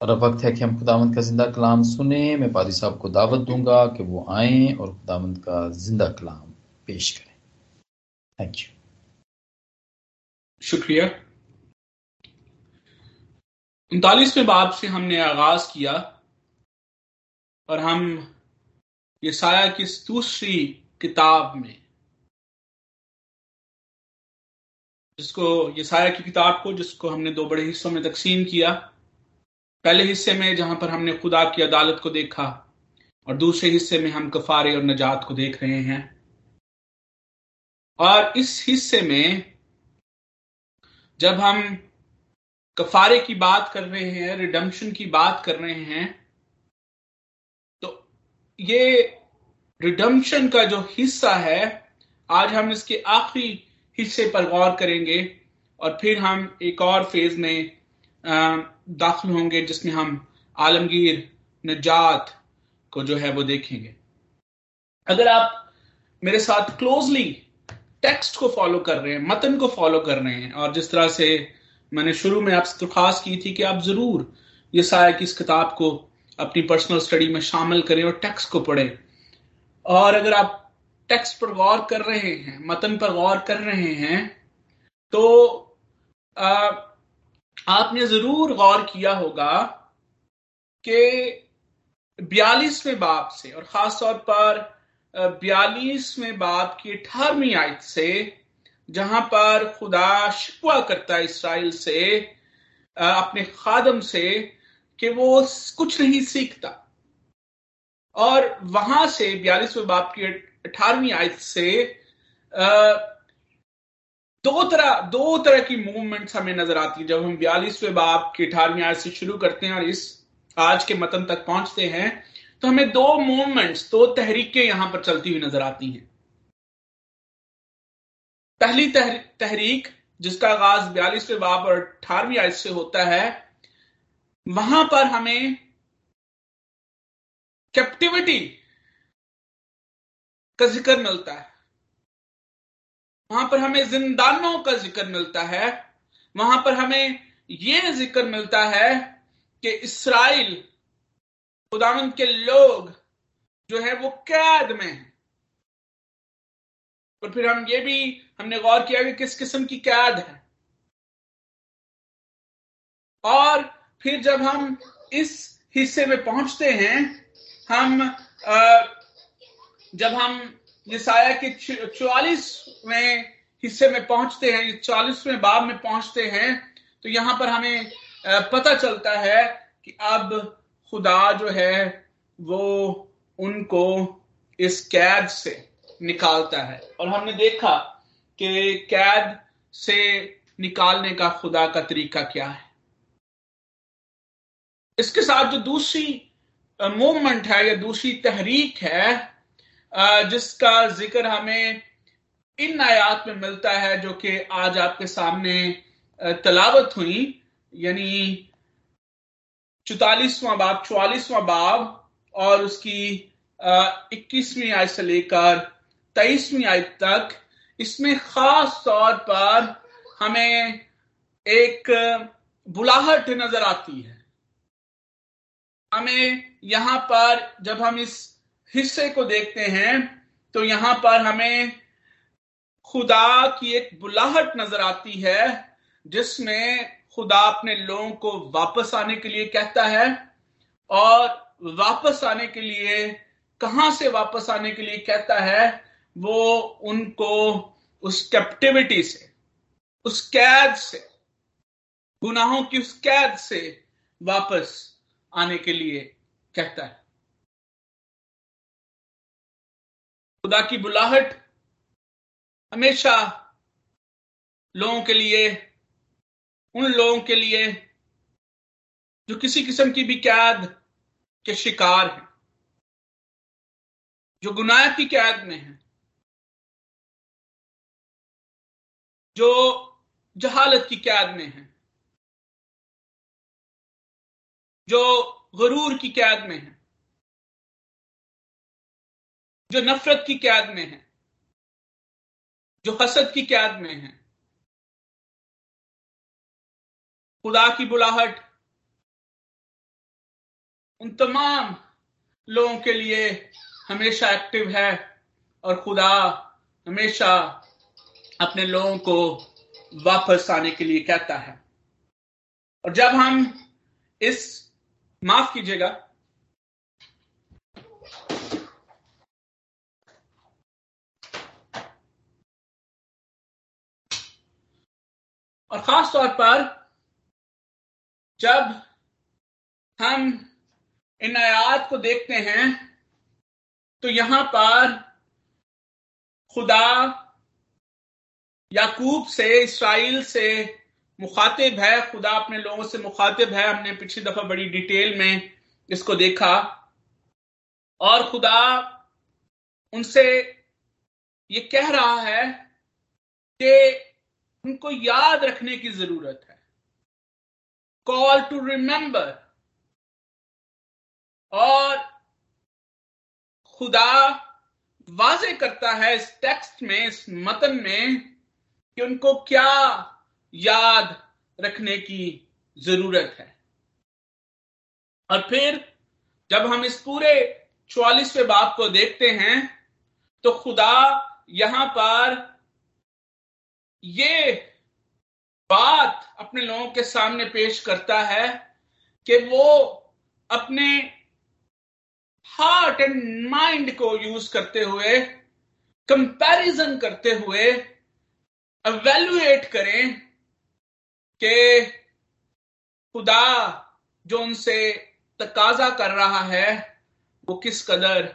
और अब वक्त है कि हम खुदावंद का ज़िंदा कलाम सुने। मैं पादी साहब को दावत दूँगा कि वो आए और खुदावंद का ज़िंदा कलाम पेश करें। थैंक यू शुक्रिया। उनतालीसवें बाब से हमने आगाज़ किया और हम ये साया की दूसरी किताब में, जिसको ये साया की किताब को, जिसको हमने दो बड़े हिस्सों में तकसीम किया पहले हिस्से में जहाँ पर हमने खुदा की अदालत को देखा और दूसरे हिस्से में हम कफारे और नजात को देख रहे हैं। और इस हिस्से में जब हम कफारे की बात कर रहे हैं, रिडम्पशन की बात कर रहे हैं तो ये रिडम्पशन का जो हिस्सा है, आज हम इसके आखिरी हिस्से पर गौर करेंगे और फिर हम एक और फ़ेज़ में दाखिल होंगे जिसमें हम आलमगीर नजात को जो है वो देखेंगे। अगर आप मेरे साथ क्लोजली टेक्स्ट को फॉलो कर रहे हैं मतन को फॉलो कर रहे हैं और जिस तरह से मैंने शुरू में आपसे दरख्वास्त की थी कि आप ज़रूर ये साया की इस किताब को अपनी पर्सनल स्टडी में शामिल करें और टेक्स्ट को पढ़ें। और अगर आप टेक्स्ट पर गौर कर रहे हैं मतन पर गौर कर रहे हैं तो आ, आपने ज़रूर गौर किया होगा कि बयालीसवें बाप से और खास तौर पर बयालीसवें बाप की अठारहवीं आयत से, जहाँ पर खुदा शिकवा करता है इसराइल से अपने खादम से कि वो कुछ नहीं सीखता। और वहाँ से बयालीसवें बाप की अठारहवीं आयत से दो तरह दो तरह की मूवमेंट्स हमें नज़र आती है जब हम बयालीसवें बाप की अठारहवीं आयत से शुरू करते हैं और इस आज के मतन तक पहुँचते हैं तो हमें दो मूवमेंट्स दो तहरीकें यहाँ पर चलती हुई नज़र आती हैं। पहली तहर, तहरीक जिसका आगाज़ बयालीसवें बाप और अठारहवीं आयत से होता है वहाँ पर हमें कैप्टिविटी का ज़िक्र मिलता है। वहाँ पर हमें जिंदानों का ज़िक्र मिलता है। वहाँ पर हमें यह ज़िक्र मिलता है कि इसराइल खुदावंत के लोग जो है वो कैद में है। और फिर हम ये भी हमने गौर किया कि किस किस्म की कैद है। और फिर जब हम इस हिस्से में पहुँचते हैं हम आ, जब हम ये साया के चौवालीसवें हिस्से में पहुँचते हैं चालीसवें बाब में पहुँचते हैं तो यहाँ पर हमें पता चलता है कि अब खुदा जो है, वो उनको इस कैद से निकालता है। और हमने देखा कि कैद से निकालने का खुदा का तरीका क्या है। इसके साथ जो दूसरी मूवमेंट है या दूसरी तहरीक है जिसका ज़िक्र हमें इन आयात में मिलता है जो कि आज आपके सामने तलावत हुई, यानी चौतालीसवां बाब, चौवालीसवां बाब और उसकी इक्कीसवीं आयत से लेकर तेईसवीं आयत तक, इसमें खास तौर पर हमें एक बुलाहट नज़र आती है। हमें यहाँ पर जब हम इस हिस्से को देखते हैं तो यहाँ पर हमें खुदा की एक बुलाहट नज़र आती है, जिसमें खुदा अपने लोगों को वापस आने के लिए कहता है, और वापस आने के लिए, कहाँ से वापस आने के लिए कहता है, वो उनको उस कैप्टिविटी से, उस कैद से, गुनाहों की उस कैद से वापस आने के लिए कहता है। खुदा की बुलाहट हमेशा लोगों के लिए, उन लोगों के लिए जो किसी किस्म की भी कैद के शिकार हैं, जो गुनाह की कैद में हैं, जो जहालत की कैद में हैं, जो गरूर की कैद में हैं। जो नफरत की कैद में है, जो हसद की कैद में है, खुदा की बुलाहट, उन तमाम लोगों के लिए हमेशा एक्टिव है और खुदा हमेशा अपने लोगों को वापस आने के लिए कहता है। और जब हम इस, माफ़ कीजिएगा और खास तौर पर जब हम इन आयात को देखते हैं तो यहाँ पर खुदा याकूब से, इसराइल से मुखातिब है। खुदा अपने लोगों से मुखातिब है। हमने पिछली दफ़ा बड़ी डिटेल में इसको देखा। और खुदा उनसे ये कह रहा है कि उनको याद रखने की ज़रूरत है। कॉल टू रिमेंबर और खुदा वाजे करता है इस टेक्स्ट में, इस मतन में, कि उनको क्या याद रखने की ज़रूरत है। और फिर जब हम इस पूरे चौवालीसवें बाप को देखते हैं तो खुदा यहाँ पर ये बात अपने लोगों के सामने पेश करता है कि वो अपने हार्ट एंड माइंड को यूज़ करते हुए कंपैरिजन करते हुए एवेल्युएट करें कि खुदा जो उनसे तकाजा कर रहा है, वो किस कदर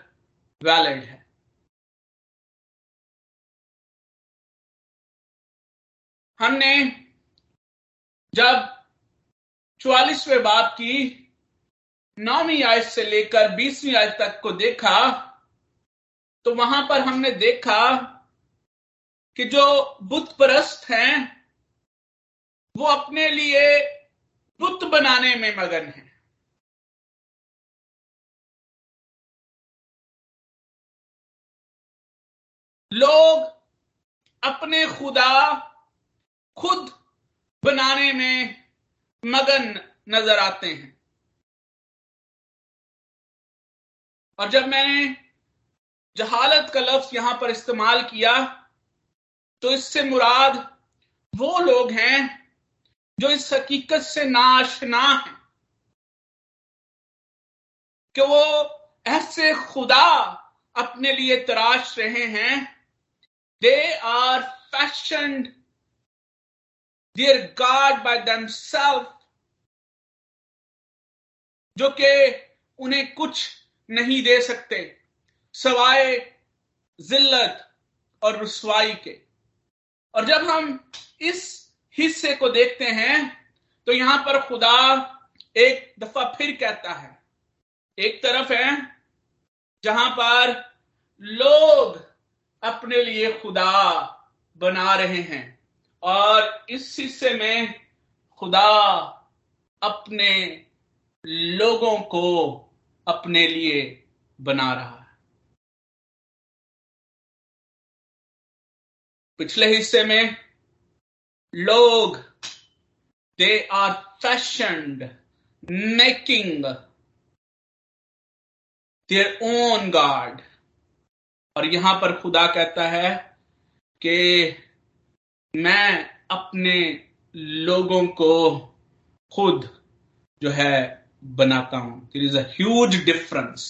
वैलिड है। हमने जब चौवालीसवें बाप की नौवीं आयत से लेकर बीसवीं आयत तक को देखा तो वहाँ पर हमने देखा कि जो बुत परस्त हैं, वो अपने लिए बुत बनाने में मगन हैं। लोग अपने खुदा खुद बनाने में मगन नज़र आते हैं। और जब मैंने जहालत का लफ्ज यहाँ पर इस्तेमाल किया तो इससे मुराद वो लोग हैं जो इस हकीकत से नाशना है कि वो ऐसे खुदा अपने लिए तराश रहे हैं। They are fashioned dear God, by themselves, जो कि उन्हें कुछ नहीं दे सकते, सवाए जिल्लत और रसवाई के। और जब हम इस हिस्से को देखते हैं तो यहाँ पर खुदा एक दफ़ा फिर कहता है। एक तरफ़ है, जहाँ पर लोग अपने लिए खुदा बना रहे हैं। और इस हिस्से में खुदा अपने लोगों को अपने लिए बना रहा है। पिछले हिस्से में लोग they are fashioned making their own God और यहाँ पर खुदा कहता है कि मैं अपने लोगों को खुद जो है बनाता हूँ। देर इज़ अज डिफरेंस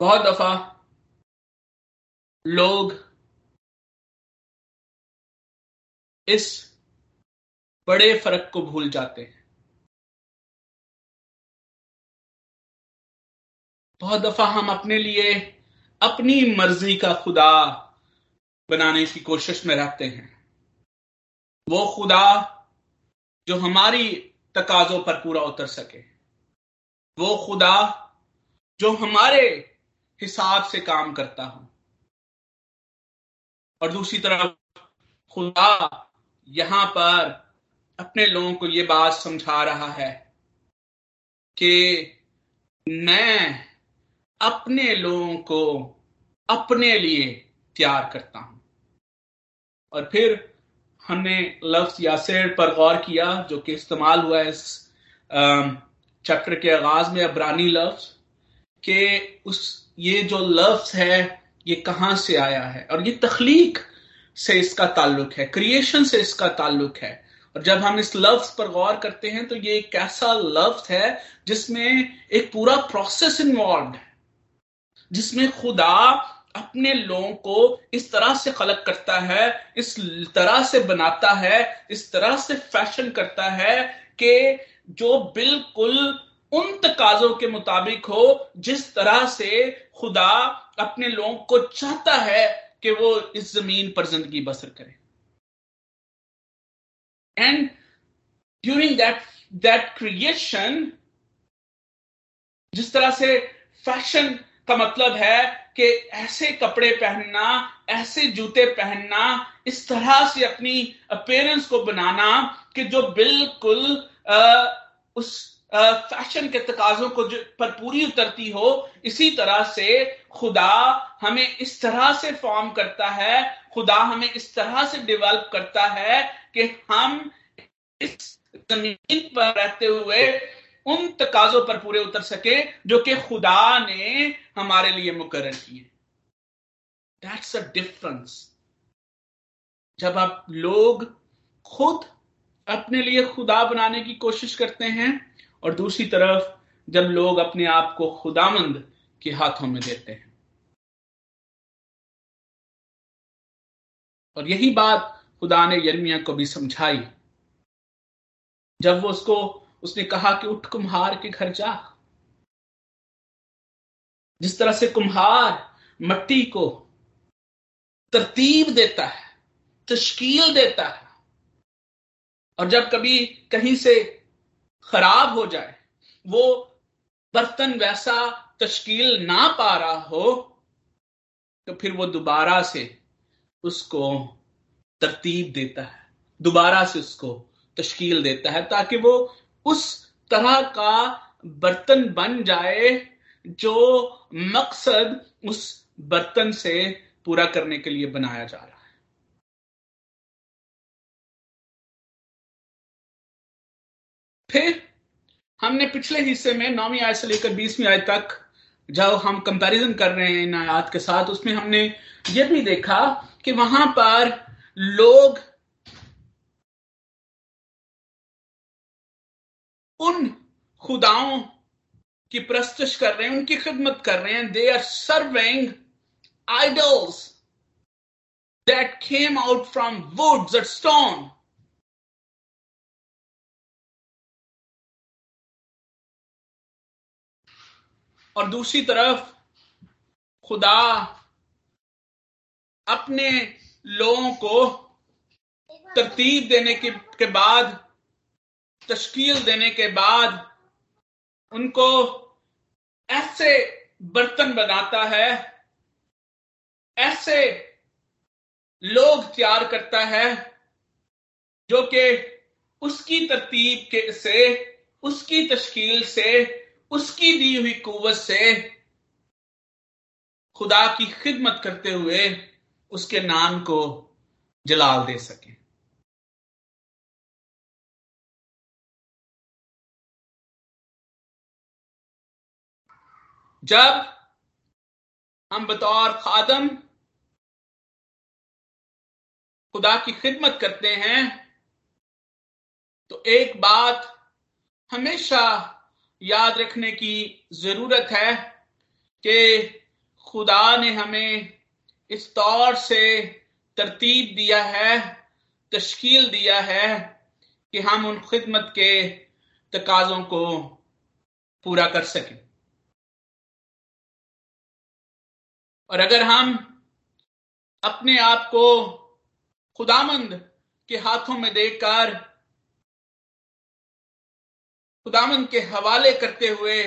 बहुत दफ़ा लोग इस बड़े फ़र्क को भूल जाते हैं। बहुत दफ़ा हम अपने लिए अपनी मर्ज़ी का खुदा बनाने की कोशिश में रहते हैं। वो खुदा जो हमारी तकाजों पर पूरा उतर सके। वो खुदा जो हमारे हिसाब से काम करता हो। और दूसरी तरफ़, खुदा यहाँ पर अपने लोगों को ये बात समझा रहा है कि मैं अपने लोगों को अपने लिए तैयार करता हूँ। और फिर हमने लफ्ज यासेर पर गौर किया, जो कि इस्तेमाल हुआ है इस चैप्टर के आगाज़ में, अबरानी लफ्ज, के उस, ये जो लफ्ज है, ये कहाँ से आया है? और ये तखलीक से इसका ताल्लुक है, क्रिएशन से इसका ताल्लुक है। और जब हम इस लफ्ज पर गौर करते हैं तो ये एक ऐसा लफ्ज है, जिसमें एक पूरा प्रोसेस इन्वॉल्व है। जिसमें खुदा अपने लोगों को इस तरह से खलक करता है, इस तरह से बनाता है, इस तरह से फ़ैशन करता है कि जो बिल्कुल उन तकाजों के मुताबिक हो, जिस तरह से खुदा अपने लोगों को चाहता है कि वो इस ज़मीन पर ज़िंदगी बसर करे। And during that that creation जिस तरह से फ़ैशन का मतलब है कि ऐसे कपड़े पहनना ऐसे जूते पहनना इस तरह से अपनी अपेयरेंस को बनाना कि जो बिल्कुल आ, उस फ़ैशन के तकाजों को पर पूरी उतरती हो इसी तरह से खुदा हमें इस तरह से फॉर्म करता है खुदा हमें इस तरह से डेवलप करता है कि हम इस ज़मीन पर रहते हुए उन तकाजों पर पूरे उतर सके, जो कि खुदा ने हमारे लिए मुकर किए। दैट्स अ डिफरेंस जब आप लोग खुद अपने लिए खुदा बनाने की कोशिश करते हैं, और दूसरी तरफ़ जब लोग अपने आप को खुदामंद के हाथों में देते हैं। और यही बात खुदा ने यर्मिया को भी समझाई। जब वो उसको उसने कहा कि उठ कुम्हार के घर जा। जिस तरह से कुम्हार मट्टी को तरतीब देता है, तश्कील देता है, और जब कभी कहीं से खराब हो जाए, वो बर्तन वैसा तश्कील ना पा रहा हो तो फिर वो दोबारा से उसको तरतीब देता है, दोबारा से उसको तश्कील देता है, ताकि वो उस तरह का बर्तन बन जाए जो मकसद उस बर्तन से पूरा करने के लिए बनाया जा रहा है। फिर हमने पिछले हिस्से में नौवीं आय से लेकर बीसवीं आय तक जब हम कंपैरिजन कर रहे हैं इन आयात के साथ, उसमें हमने ये भी देखा कि वहाँ पर लोग उन खुदाओं की प्रस्तुश कर रहे हैं उनकी खिदमत कर रहे हैं। They are serving idols that came out from woods at stone और दूसरी तरफ़ खुदा अपने लोगों को तरतीब देने के, के बाद तश्कील देने के बाद उनको ऐसे बर्तन बनाता है, ऐसे लोग तैयार करता है, जो कि उसकी तरतीब के से, उसकी तश्कील से, उसकी दी हुई कुवत से खुदा की खिदमत करते हुए उसके नाम को जलाल दे सके। जब हम बतौर खादम खुदा की खिदमत करते हैं तो एक बात हमेशा याद रखने की ज़रूरत है कि खुदा ने हमें इस तौर से तरतीब दिया है, तश्कील दिया है कि हम उन खिदमत के तकाजों को पूरा कर सकें। और अगर हम अपने आप को खुदामंद के हाथों में देकर खुदामंद के हवाले करते हुए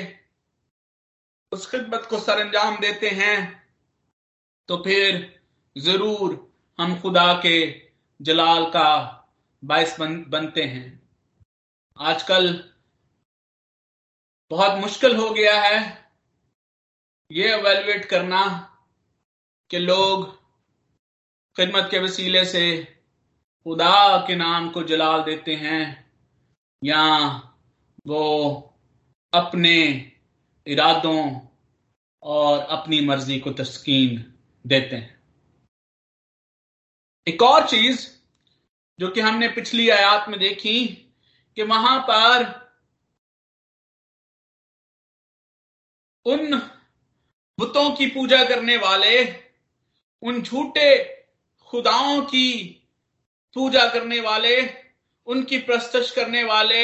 उस खिदमत को सरंजाम देते हैं तो फिर ज़रूर हम खुदा के जलाल का बायस बन, बनते हैं। आजकल बहुत मुश्किल हो गया है ये अवेलुएट करना। कि लोग खिदमत के वसीले से खुदा के नाम को जलाल देते हैं या वो अपने इरादों और अपनी मर्ज़ी को तस्कीन देते हैं। एक और चीज़ जो कि हमने पिछली आयात में देखी कि वहाँ पर उन बुतों की पूजा करने वाले उन झूठे खुदाओं की पूजा करने वाले, उनकी प्रस्तश करने वाले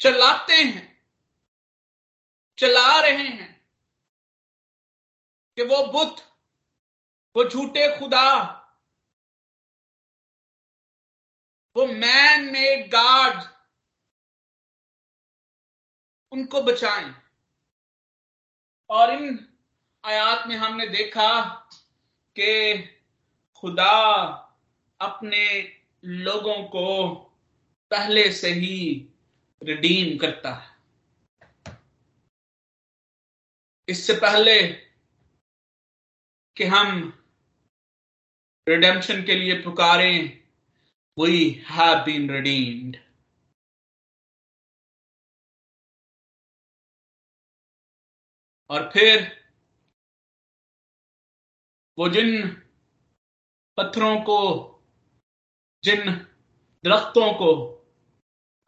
चलाते हैं चला रहे हैं कि वो बुत वो झूठे खुदा, वो मैन मेड गाड उनको बचाएँ। और इन आयात में हमने देखा कि खुदा अपने लोगों को पहले से ही रिडीम करता है। इससे पहले कि हम रिडेम्पशन के लिए पुकारें वी हैव बीन रिडीम्ड और फिर वो जिन पत्थरों को, जिन दरख्तों को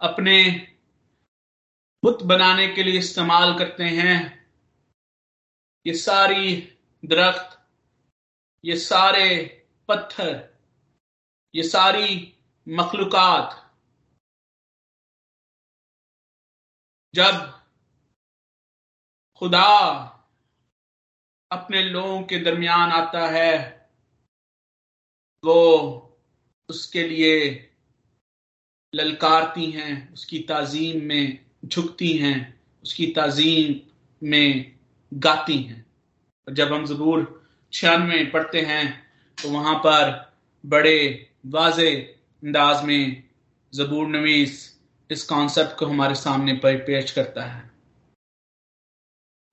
अपने बुत बनाने के लिए इस्तेमाल करते हैं, ये सारी दरख्त, ये सारे पत्थर, ये सारी मखलूकात, जब खुदा अपने लोगों के दरमियान आता है, वो उसके लिए ललकारती हैं, उसकी ताजीम में झुकती हैं, उसकी ताजीम में गाती हैं। और जब हम जबूर छियानवे पढ़ते हैं तो वहाँ पर बड़े वाज अंदाज में जबूर नवीस इस कॉन्सेप्ट को हमारे सामने पर पेश करता है।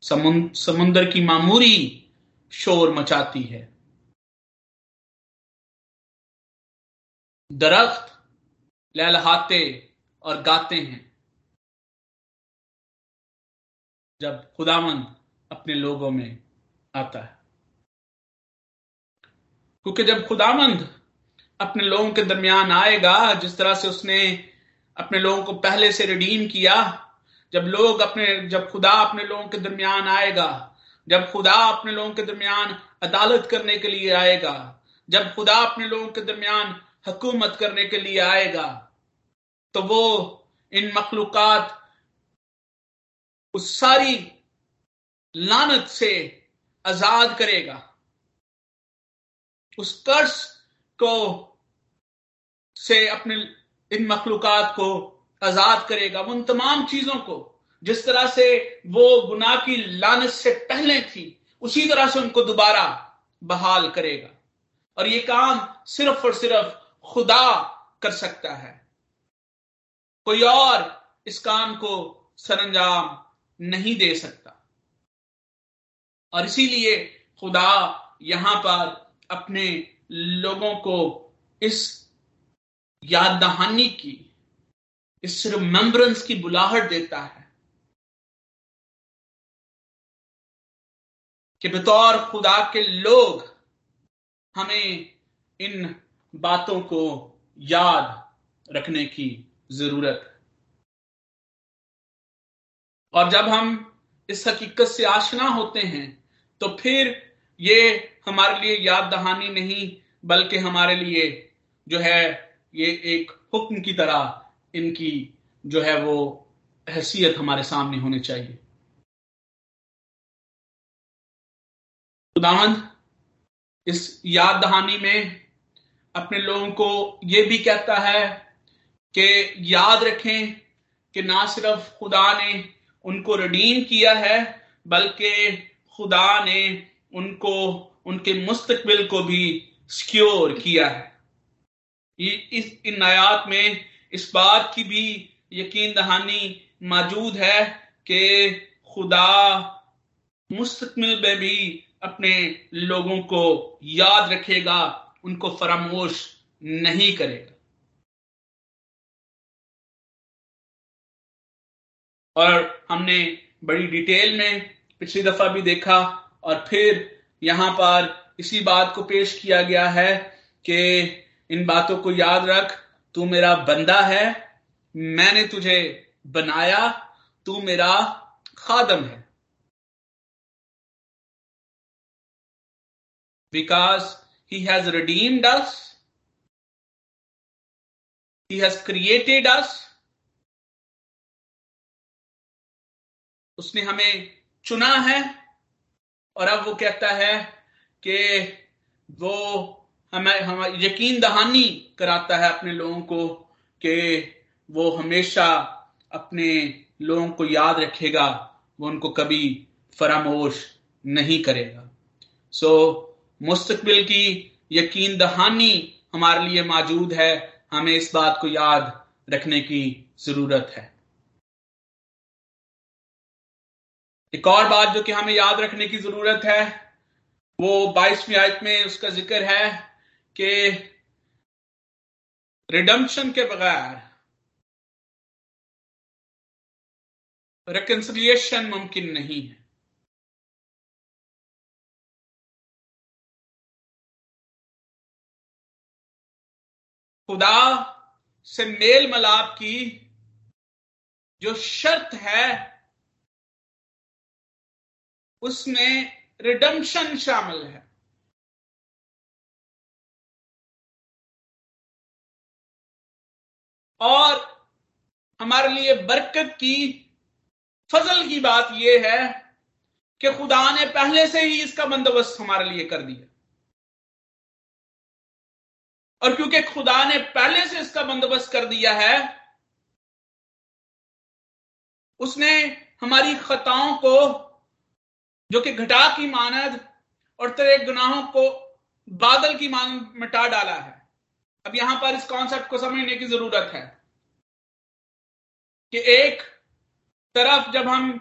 समुंदर की मामूरी शोर मचाती है। दरख्त लहलहाते और गाते हैं। जब खुदामंद अपने लोगों में आता है। क्योंकि जब खुदामंद अपने लोगों के दरमियान आएगा, जिस तरह से उसने अपने लोगों को पहले से रिडीम किया जब लोग अपने, जब खुदा अपने लोगों के दरमियान आएगा, जब खुदा अपने लोगों के दरमियान अदालत करने के लिए आएगा, जब खुदा अपने लोगों के दरमियान हुकूमत करने के लिए आएगा तो वो इन मखलूकत, उस सारी लानत से आज़ाद करेगा। उस कर्ज को से अपने इन मखलूकत को आज़ाद करेगा, उन तमाम चीज़ों को, जिस तरह से वो गुनाह की लानत से पहले थी, उसी तरह से उनको दोबारा बहाल करेगा। और ये काम सिर्फ़ और सिर्फ़ खुदा कर सकता है। कोई और इस काम को सरंजाम नहीं दे सकता। और इसीलिए खुदा यहाँ पर अपने लोगों को इस याद दहानी की इस रिमेम्बरेंस की बुलाहट देता है कि बतौर खुदा के लोग हमें इन बातों को याद रखने की ज़रूरत और जब हम इस हकीकत से आशना होते हैं तो फिर ये हमारे लिए याद दहानी नहीं, बल्कि हमारे लिए जो है ये एक हुक्म की तरह इनकी जो है वो हैसियत हमारे सामने होनी चाहिए। खुदावंद, इस याद दहानी में अपने लोगों को ये भी कहता है कि याद रखें कि ना सिर्फ़ खुदा ने उनको रिडीम किया है, बल्कि खुदा ने उनको, उनके मुस्तकबिल को भी सिक्योर किया है। इस, इन आयात में इस बात की भी यकीन दहानी मौजूद है कि खुदा मुस्तकबिल में भी अपने लोगों को याद रखेगा, उनको फरामोश नहीं करेगा। और हमने बड़ी डिटेल में पिछली दफ़ा भी देखा और फिर यहाँ पर इसी बात को पेश किया गया है कि इन बातों को याद रख तू मेरा बंदा है, मैंने तुझे बनाया, तू मेरा खादम है। Because he has redeemed us he has created us उसने हमें चुना है, और अब वो कहता है कि वो हमें हम यकीन दहानी कराता है अपने लोगों को कि वो हमेशा अपने लोगों को याद रखेगा वो उनको कभी फरामोश नहीं करेगा। सो so, मुस्तकबिल की यकीन दहानी हमारे लिए मौजूद है हमें इस बात को याद रखने की ज़रूरत है। एक और बात जो कि हमें याद रखने की ज़रूरत है वो बाईसवीं आयत में उसका ज़िक्र है कि रिडम्पशन के बगैर रिकन्सिलियेशन मुमकिन नहीं है। खुदा से मेल मलाप की जो शर्त है, उसमें रिडम्पशन शामिल है। और हमारे लिए बरकत की, फजल की बात यह है कि खुदा ने पहले से ही इसका बंदोबस्त हमारे लिए कर दिया। और क्योंकि खुदा ने पहले से इसका बंदोबस्त कर दिया है, उसने हमारी खताओं को, जो कि घटा की मानद और तेरे गुनाहों को बादल की मानद मिटा डाला है। अब यहाँ पर इस कॉन्सेप्ट को समझने की ज़रूरत है कि एक तरफ़ जब हम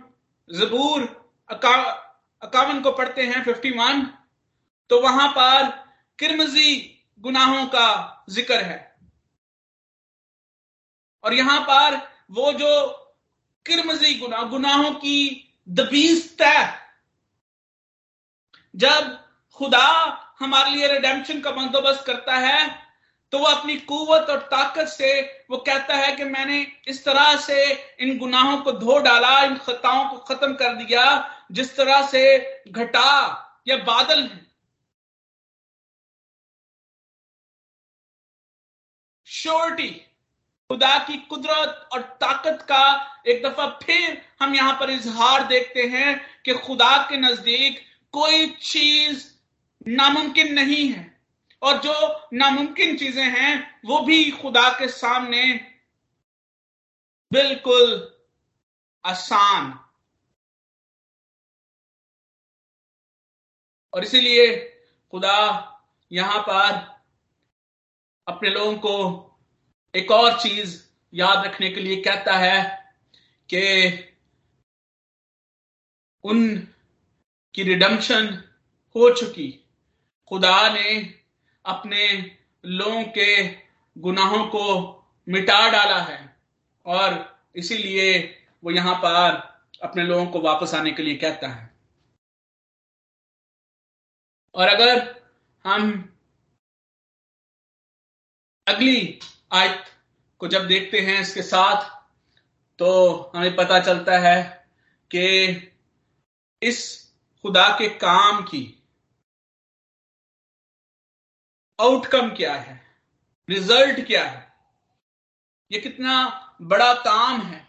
जबूर अकावन को पढ़ते हैं फिफ्टी वन तो वहाँ पर किरमजी गुनाहों का ज़िक्र है। और यहाँ पर वो जो किरमजी गुनाह गुनाहों की दबीज तय जब खुदा हमारे लिए रिडेम्पशन का बंदोबस्त करता है तो वो अपनी कुवत और ताकत से, वो कहता है कि मैंने इस तरह से इन गुनाहों को धो डाला, इन खताओं को खत्म कर दिया, जिस तरह से घटा या बादल है। श्योरिटी खुदा की कुदरत और ताकत का एक दफ़ा फिर हम यहाँ पर इजहार देखते हैं कि खुदा के नज़दीक कोई चीज़ नामुमकिन नहीं है। और जो नामुमकिन चीज़ें हैं, वो भी खुदा के सामने बिल्कुल आसान। और इसीलिए खुदा यहाँ पर अपने लोगों को एक और चीज़ याद रखने के लिए कहता है कि उन की रिडम्पशन हो चुकी। खुदा ने अपने लोगों के गुनाहों को मिटा डाला है और इसीलिए वो यहाँ पर अपने लोगों को वापस आने के लिए कहता है। और अगर हम अगली आयत को जब देखते हैं इसके साथ तो हमें पता चलता है कि इस खुदा के काम की आउटकम क्या है? रिज़ल्ट क्या है? ये कितना बड़ा काम है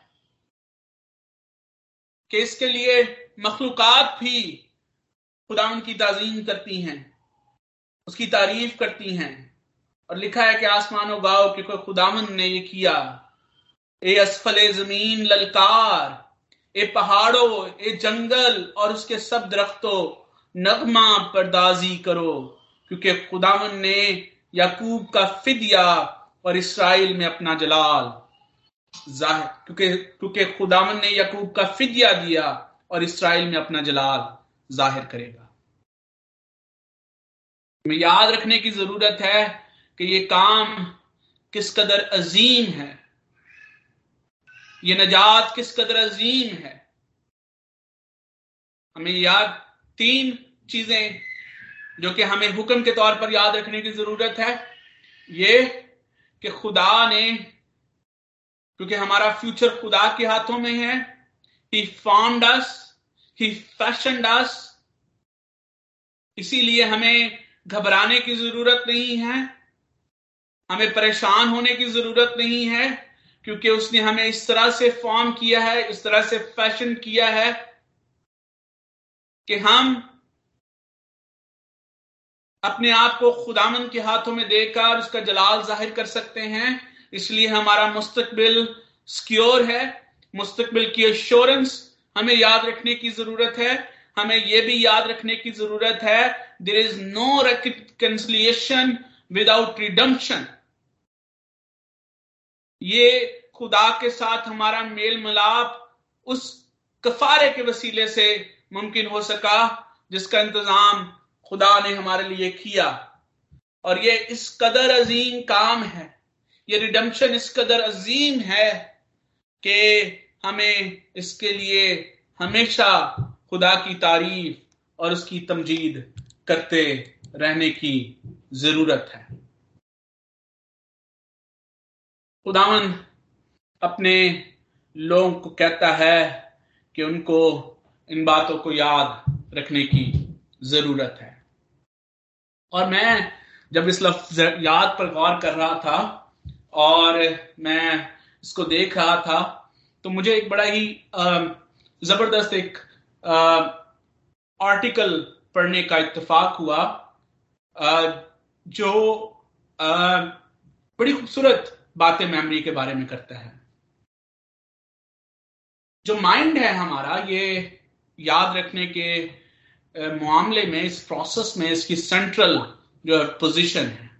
कि इसके लिए मखलूकत भी खुदा की ताजीम करती हैं, उसकी तारीफ़ करती हैं। और लिखा है कि आसमानो गाओ कि कोई खुदामन ने ये किया। ए असफल ज़मीन, ललकार, ए पहाड़ों, ए जंगल और उसके सब दरख्तों नगमा परदाजी करो। क्योंकि खुदावन ने याकूब का फिदिया और इसराइल में अपना जलाल ज़ाहिर, क्योंकि क्योंकि खुदावन ने याकूब का फिदिया दिया और इसराइल में अपना जलाल ज़ाहिर करेगा। हमें याद रखने की ज़रूरत है कि ये काम किस कदर अजीम है। ये नजात किस कदर अजीम है। हमें याद तीन चीज़ें जो कि हमें हुक्म के तौर पर याद रखने की ज़रूरत है, ये कि खुदा ने, क्योंकि हमारा फ्यूचर खुदा के हाथों में है he found us he fashion अस इसीलिए हमें घबराने की ज़रूरत नहीं है, हमें परेशान होने की ज़रूरत नहीं है, क्योंकि उसने हमें इस तरह से फॉर्म किया है, इस तरह से फ़ैशन किया है, कि हम अपने आप को खुदामन के हाथों में देकर उसका जलाल ज़ाहिर कर सकते हैं। इसलिए हमारा मुस्तकबिल सिक्योर है। मुस्तकबिल की एश्योरेंस हमें याद रखने की ज़रूरत है। हमें यह भी याद रखने की ज़रूरत है there is no reconciliation without redemption ये खुदा के साथ हमारा मेल मिलाप उस कफारे के वसीले से मुमकिन हो सका, जिसका इंतज़ाम खुदा ने हमारे लिए किया। और ये इस कदर अजीम काम है। ये रिडम्पशन इस कदर अजीम है कि हमें इसके लिए हमेशा खुदा की तारीफ़ और उसकी तमजीद करते रहने की ज़रूरत है। खुदावन अपने लोगों को कहता है कि उनको इन बातों को याद रखने की ज़रूरत है। और मैं जब इस लफ्ज याद पर गौर कर रहा था और मैं इसको देख रहा था तो मुझे एक बड़ा ही ज़बरदस्त एक आर्टिकल पढ़ने का इत्तेफाक हुआ जो बड़ी खूबसूरत बातें मेमोरी के बारे में करता है। जो माइंड है हमारा, ये याद रखने के मामले में, इस प्रोसेस में इसकी सेंट्रल जो पोजीशन है।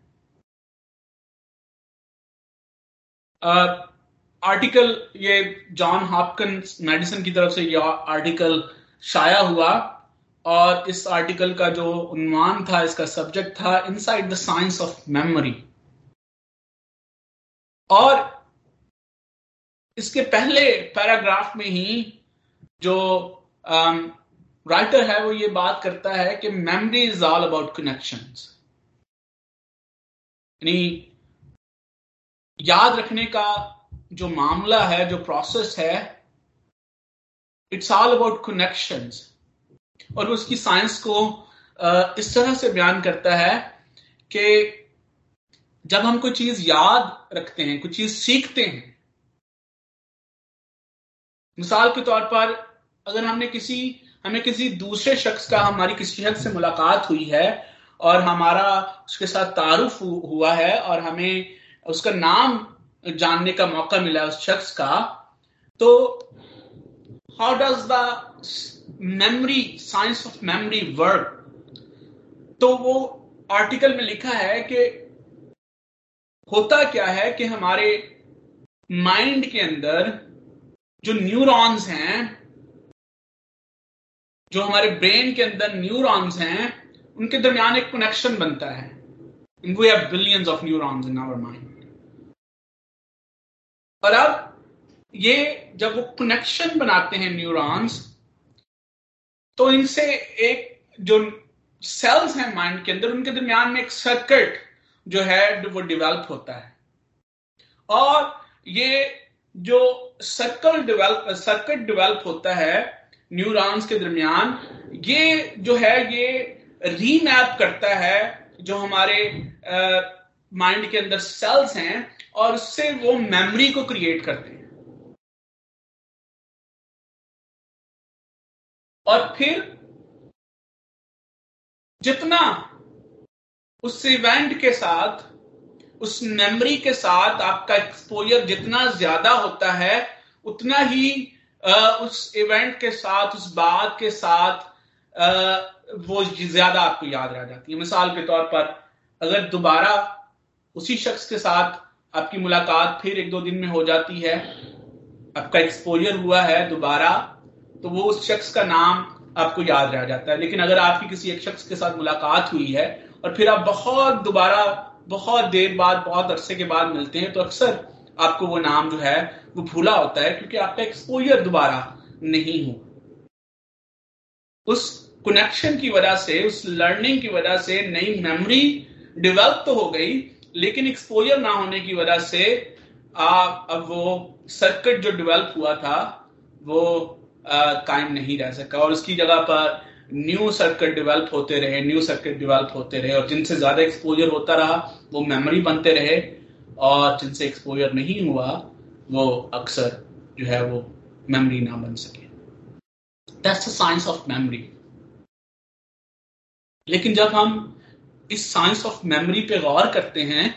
आर्टिकल ये जॉन हॉपकन मेडिसिन की तरफ़ से ये आर्टिकल शाया हुआ और इस आर्टिकल का जो उन्वान था, इसका सब्जेक्ट था inside the science of memory और इसके पहले पैराग्राफ में ही जो राइटर है वो ये बात करता है कि memory is all about connection यानी याद रखने का जो मामला है, जो प्रोसेस है इट्स ऑल अबाउट कनेक्शन और उसकी साइंस को इस तरह से बयान करता है कि जब हम कोई चीज़ याद रखते हैं, कोई चीज़ सीखते हैं, मिसाल के तौर पर अगर हमने किसी हमें किसी दूसरे शख्स का, हमारी किसी शख्स से मुलाकात हुई है और हमारा उसके साथ तारुफ हुआ है और हमें उसका नाम जानने का मौका मिला उस शख्स का तो how does the memory science of memory work तो वो आर्टिकल में लिखा है कि होता क्या है कि हमारे माइंड के अंदर जो न्यूरॉन्स हैं जो हमारे ब्रेन के अंदर न्यूरॉन्स हैं, उनके दरमियान एक कनेक्शन बनता है। We have billions of neurons in our mind और अब ये जब वो कनेक्शन बनाते हैं न्यूरॉन्स तो इनसे एक जो सेल्स हैं माइंड के अंदर, उनके दरमियान में एक सर्किट जो है, वो डेवलप होता है। और ये जो सर्कल डेवलप सर्किट डेवलप होता है न्यूरॉन्स के दरमियान, ये जो है, ये रीमैप करता है जो हमारे माइंड के अंदर सेल्स हैं और उससे वो मेमोरी को क्रिएट करते हैं। और फिर जितना उस इवेंट के साथ, उस मेमोरी के साथ आपका एक्सपोजर जितना ज़्यादा होता है, उतना ही उस इवेंट के साथ, उस बात के साथ वो ज़्यादा आपको याद रह जाती है। मिसाल के तौर पर, अगर दोबारा उसी शख्स के साथ आपकी मुलाकात फिर एक दो दिन में हो जाती है, आपका एक्सपोजर हुआ है दोबारा तो वो उस शख्स का नाम आपको याद रह जाता है। लेकिन अगर आपकी किसी एक शख्स के साथ मुलाकात हुई है, और फिर आप बहुत दोबारा, बहुत देर बाद, बहुत अरसे के बाद मिलते हैं तो अक्सर आपको वो नाम जो है, वो भूला होता है क्योंकि आपका एक्सपोजर दोबारा नहीं हो। उस कनेक्शन की वजह से, उस लर्निंग की वजह से नई मेमोरी डेवलप तो हो गई, लेकिन एक्सपोजर ना होने की वजह से आप, अब वो सर्किट जो डेवलप हुआ था, वो कायम नहीं रह सका। और उसकी जगह पर न्यू सर्किट डेवलप होते रहे न्यू सर्किट डेवलप होते रहे, और जिनसे ज़्यादा एक्सपोजर होता रहा, वो मेमोरी बनते रहे। और जिनसे एक्सपोजर नहीं हुआ, वो अक्सर जो है वो मेमोरी ना बन सके। That's the science of memory लेकिन जब हम इस साइंस ऑफ़ मेमोरी पे गौर करते हैं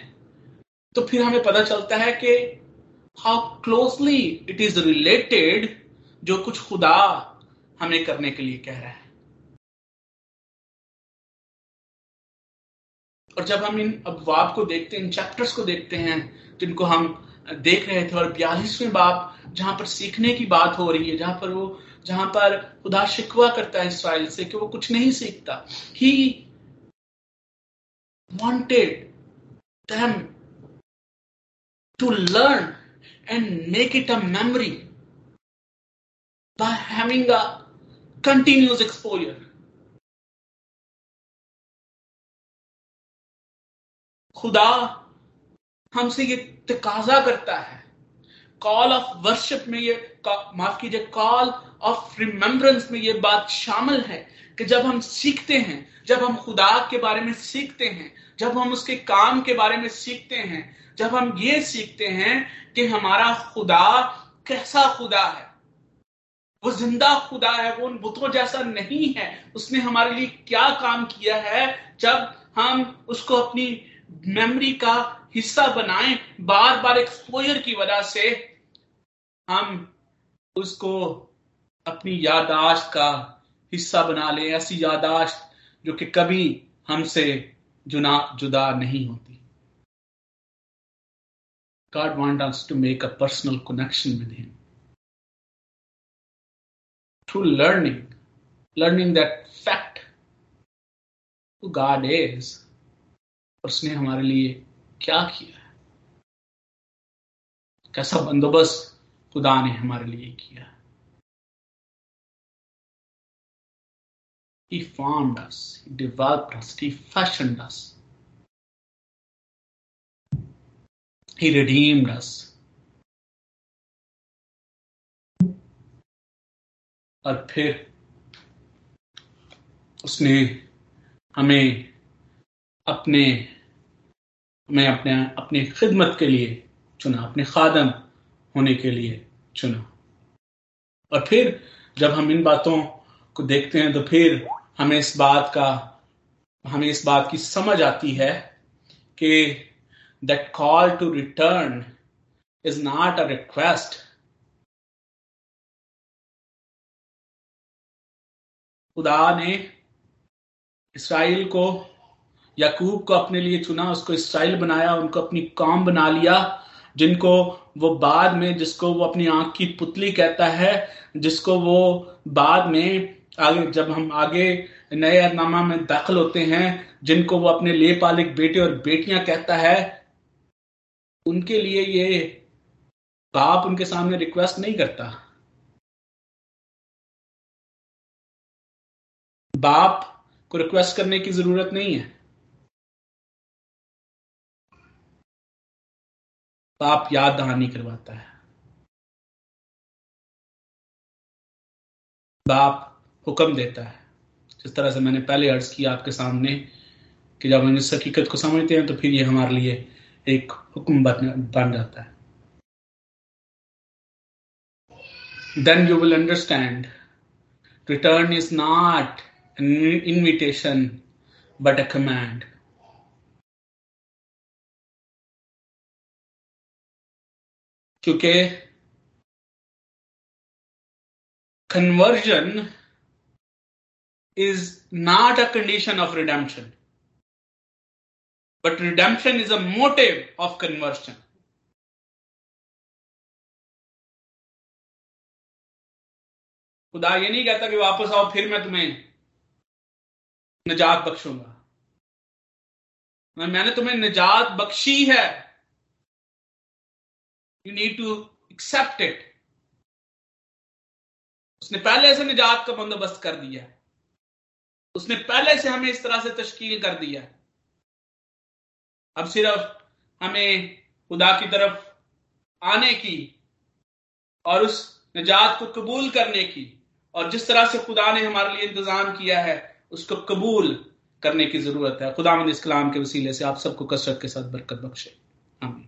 तो फिर हमें पता चलता है कि how closely it is related जो कुछ खुदा हमें करने के लिए कह रहा है। और जब हम इन अबवाब को देखते हैं, इन चैप्टर्स को देखते हैं जिनको हम देख रहे थे और बयालीसवें बाप जहाँ पर सीखने की बात हो रही है, जहाँ पर वो, जहाँ पर खुदा शिकवा करता है इसराइल से कि वो कुछ नहीं सीखता ही wanted them to learn and make it a memory by having a continuous exposure. खुदा हमसे ये तकाजा करता है। कॉल ऑफ़ वर्शिप में ये माफ़ कीजिए कॉल ऑफ़ रिमेम्बरेंस में ये बात शामिल है कि जब हम सीखते हैं, जब हम खुदा के बारे में सीखते हैं, जब हम उसके काम के बारे में सीखते हैं, जब हम ये सीखते हैं कि हमारा खुदा कैसा खुदा है। वो ज़िंदा खुदा है, वो उन बुतों जैसा नहीं है। उसने हमारे लिए क्या काम किया है जब हम उसको अपनी मेमोरी का हिस्सा बनाए बार बार एक्सपोजर की वजह से हम उसको अपनी यादाश्त का हिस्सा बना ले, ऐसी यादाश्त जो कि कभी हमसे जुना, जुदा नहीं होती। God want us to make a personal connection with him through learning learning that fact to God is उसने हमारे लिए क्या किया है कैसा बंदोबस्त खुदा ने हमारे लिए किया He formed us, He developed us, He fashioned us. He redeemed us. और फिर उसने हमें अपने हमें अपने, अपनी खिदमत के लिए चुना, अपने खादम होने के लिए चुना। और फिर जब हम इन बातों को देखते हैं तो फिर हमें इस बात का, हमें इस बात की समझ आती है कि that call to return is not a request खुदा ने इसराइल को याकूब को अपने लिए चुना, उसको इसराइल बनाया, उनको अपनी काम बना लिया, जिनको वो बाद में, जिसको वो अपनी आँख की पुतली कहता है, जिसको वो बाद में आगे, जब हम आगे नए अरनामा में दाखिल होते हैं, जिनको वो अपने ले पालिक बेटे और बेटियाँ कहता है, उनके लिए ये बाप उनके सामने रिक्वेस्ट नहीं करता। बाप को रिक्वेस्ट करने की ज़रूरत नहीं है। बाप याद दहानी करवाता है। बाप हुक्म देता है। जिस तरह से मैंने पहले अर्ज़ किया आपके सामने कि जब हम इस हकीकत को समझते हैं तो फिर ये हमारे लिए एक हुक्म बन बन जाता है। Then you will understand return is not invitation but a command क्योंकि conversion is not a condition of redemption but redemption is a motive of conversion खुदा ये नहीं कहता कि वापस आओ, फिर मैं तुम्हें निजात बख्शूँगा। मैंने तुम्हें निजात बख्शी है। You need to accept it उसने पहले से निजात का बंदोबस्त कर दिया उसने पहले से हमें इस तरह से तश्कील कर दिया अब सिर्फ़ हमें खुदा की तरफ़ आने की और उस निजात को कबूल करने की और जिस तरह से खुदा ने हमारे लिए इंतज़ाम किया है, उसको कबूल करने की ज़रूरत है। खुदा इस कलाम के वसीले से आप सबको कसरत के साथ बरकत बख्शे। आमीन।